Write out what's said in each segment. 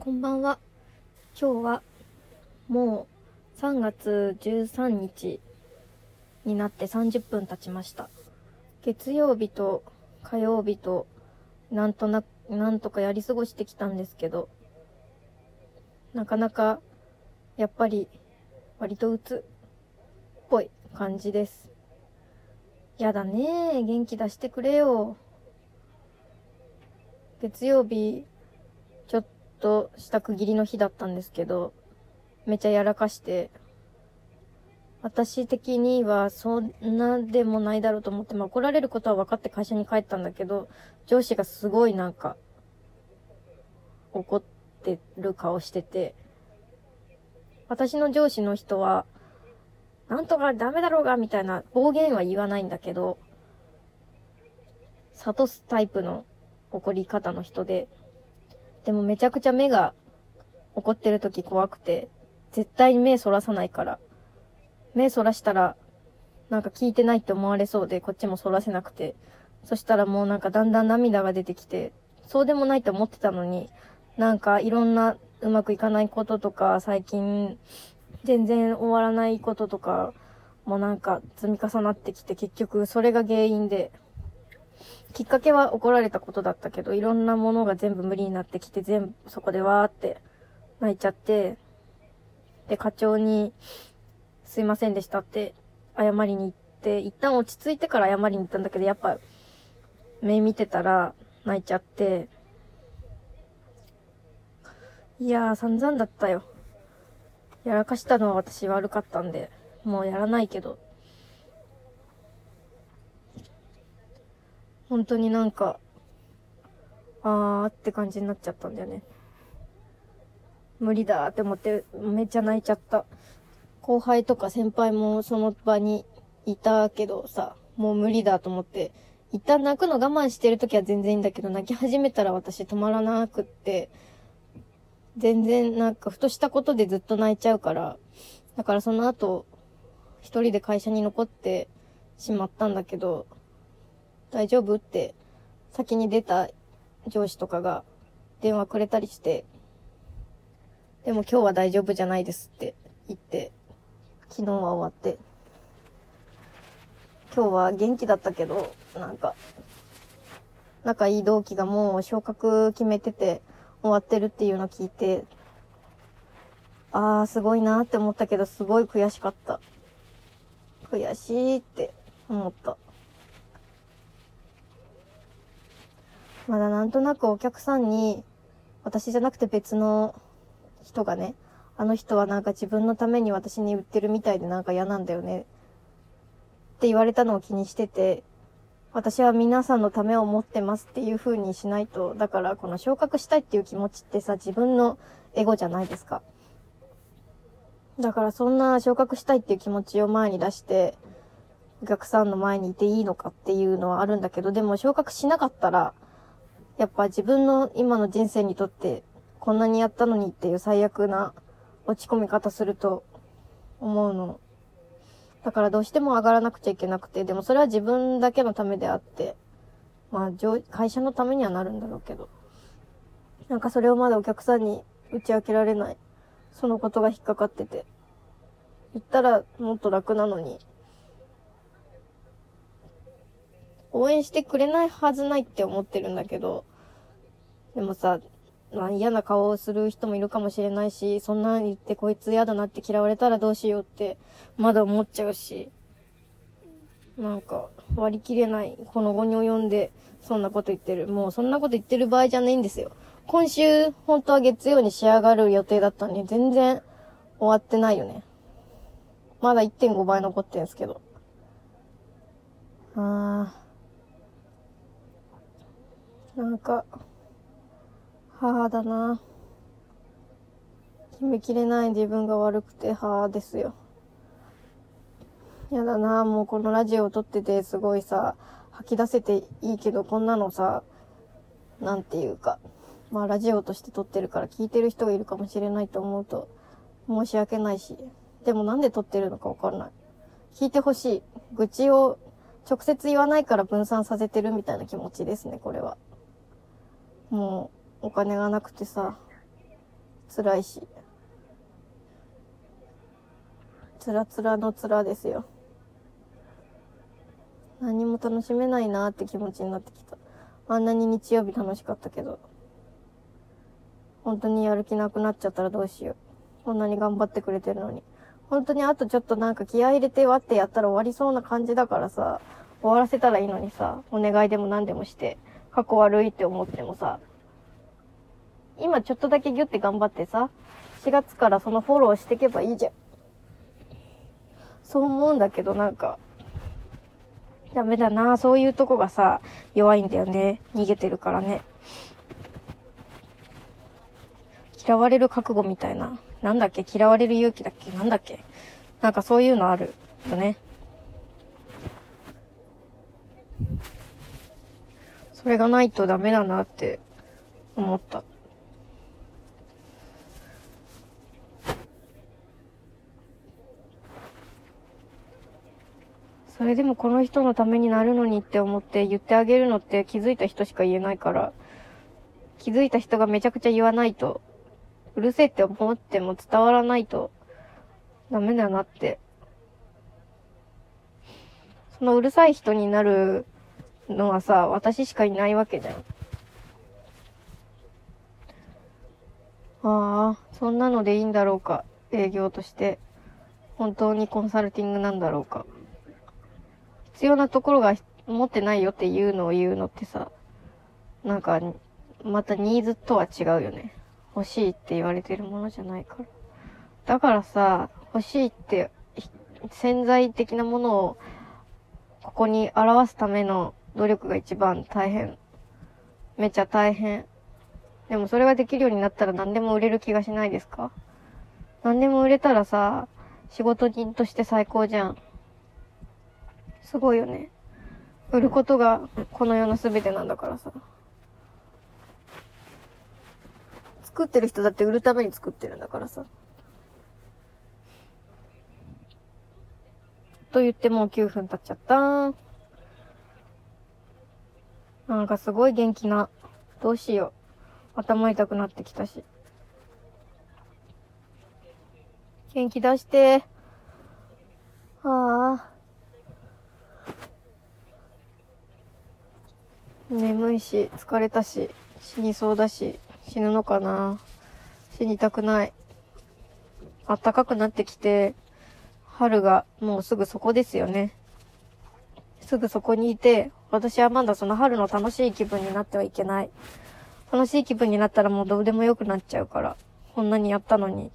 こんばんは。今日はもう3月13日になって30分経ちました。月曜日と火曜日となんとな、なんとかやり過ごしてきたんですけど、なかなかやっぱり割と鬱っぽい感じです。やだね元気出してくれよ。月曜日、ちょっとした区切りの日だったんですけど、めちゃやらかして、私的にはそんなでもないだろうと思って、まあ怒られることは分かって会社に帰ったんだけど、上司がすごいなんか、怒ってる顔してて、私の上司の人は、なんとかダメだろうが、みたいな暴言は言わないんだけど、諭すタイプの怒り方の人で、でもめちゃくちゃ目が怒ってる時怖くて、絶対に目そらさないから、目そらしたら、なんか聞いてないって思われそうで、こっちもそらせなくて、そしたらもうなんかだんだん涙が出てきて、そうでもないと思ってたのに、なんかいろんなうまくいかないこととか、最近全然終わらないこととか、もうなんか積み重なってきて結局それが原因で、きっかけは怒られたことだったけど、いろんなものが全部無理になってきて、全部そこでわーって泣いちゃって、で、課長に、すいませんでしたって謝りに行って、一旦落ち着いてから謝りに行ったんだけど、やっぱ、目見てたら泣いちゃって、いやー散々だったよ。やらかしたのは私悪かったんで、もうやらないけど。本当になんか、あーって感じになっちゃったんだよね。無理だって思って、めっちゃ泣いちゃった。後輩とか先輩もその場にいたけどさ、もう無理だと思って、一旦泣くの我慢してる時は全然いいんだけど、泣き始めたら私止まらなくって、全然なんかふとしたことでずっと泣いちゃうから、だからその後、一人で会社に残ってしまったんだけど、大丈夫？って先に出た上司とかが電話くれたりして、でも今日は大丈夫じゃないですって言って、昨日は終わって、今日は元気だったけど、なんか、仲いい同期がもう昇格決めてて終わってるっていうの聞いて、あーすごいなって思ったけどすごい悔しかった。悔しいって思った。まだなんとなくお客さんに、私じゃなくて別の人がね、あの人はなんか自分のために私に売ってるみたいでなんか嫌なんだよね。って言われたのを気にしてて、私は皆さんのためを思ってますっていう風にしないと、だからこの昇格したいっていう気持ちってさ、自分のエゴじゃないですか。だからそんな昇格したいっていう気持ちを前に出して、お客さんの前にいていいのかっていうのはあるんだけど、でも昇格しなかったら、やっぱ自分の今の人生にとってこんなにやったのにっていう最悪な落ち込み方すると思うの。だからどうしても上がらなくちゃいけなくて、でもそれは自分だけのためであって、まあ、会社のためにはなるんだろうけど。なんかそれをまだお客さんに打ち明けられない。そのことが引っかかってて。言ったらもっと楽なのに。応援してくれないはずないって思ってるんだけど、でもさ、まあ嫌な顔をする人もいるかもしれないし、そんなに言ってこいつ嫌だなって嫌われたらどうしようってまだ思っちゃうし、なんか割り切れない、この後に及んでそんなこと言ってる。もうそんなこと言ってる場合じゃないんですよ。今週、本当は月曜に仕上がる予定だったんで、全然終わってないよね。まだ1.5倍残ってるんですけど。あー。なんか、母だな。決めきれない自分が悪くて母ですよ。やだな、もうこのラジオを撮っててすごいさ、吐き出せていいけど、こんなのさ、なんていうか、まあラジオとして撮ってるから聞いてる人がいるかもしれないと思うと申し訳ないし、でもなんで撮ってるのかわかんない。聞いてほしい。愚痴を直接言わないから分散させてるみたいな気持ちですね、これは。もう、お金がなくてさ、辛いし。つらつらのつらですよ。何も楽しめないなって気持ちになってきた。あんなに日曜日楽しかったけど。本当にやる気なくなっちゃったらどうしよう。こんなに頑張ってくれてるのに。本当にあとちょっとなんか気合入れて割ってやったら終わりそうな感じだからさ、終わらせたらいいのにさ、お願いでも何でもして、過去悪いって思ってもさ、今ちょっとだけギュって頑張ってさ、4月からそのフォローしていけばいいじゃん。そう思うんだけどなんか、ダメだなそういうとこがさ、弱いんだよね。逃げてるからね。嫌われる覚悟みたいな。なんだっけ？嫌われる勇気だっけ？なんだっけ？なんかそういうのあるよね。それがないとダメだなって思った。それでもこの人のためになるのにって思って言ってあげるのって気づいた人しか言えないから、気づいた人がめちゃくちゃ言わないと、うるせえって思っても伝わらないとダメだなって。そのうるさい人になるのはさ、私しかいないわけじゃん。ああ、そんなのでいいんだろうか。営業として。本当にコンサルティングなんだろうか。必要なところが持ってないよっていうのを言うのってさ、なんか、またニーズとは違うよね。欲しいって言われてるものじゃないから。だからさ、欲しいって潜在的なものをここに表すための努力が一番大変。めちゃ大変。でもそれができるようになったら何でも売れる気がしないですか？何でも売れたらさ、仕事人として最高じゃん。すごいよね。売ることがこの世の全てなんだからさ。作ってる人だって売るために作ってるんだからさ。と言ってもう9分経っちゃった。なんかすごい元気な。どうしよう。頭痛くなってきたし。元気出して。ああ。眠いし、疲れたし、死にそうだし、死ぬのかな死にたくない。暖かくなってきて、春がもうすぐそこですよね。すぐそこにいて、私はまだその春の楽しい気分になってはいけない。楽しい気分になったらもうどうでもよくなっちゃうから。こんなにやったのに。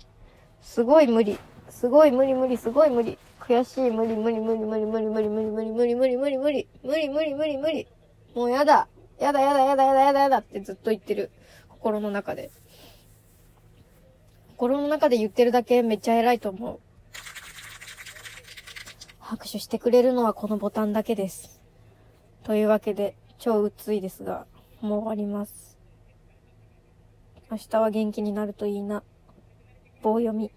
すごい無理。すごい無理無理、すごい無理。悔しい、無理無理無理無理無理無理無理無理無理無理無理無理無理無理無理無理もうやだ。やだやだやだやだやだやだってずっと言ってる。心の中で。心の中で言ってるだけめっちゃ偉いと思う。拍手してくれるのはこのボタンだけです。というわけで、超うついですが、もう終わります。明日は元気になるといいな。棒読み。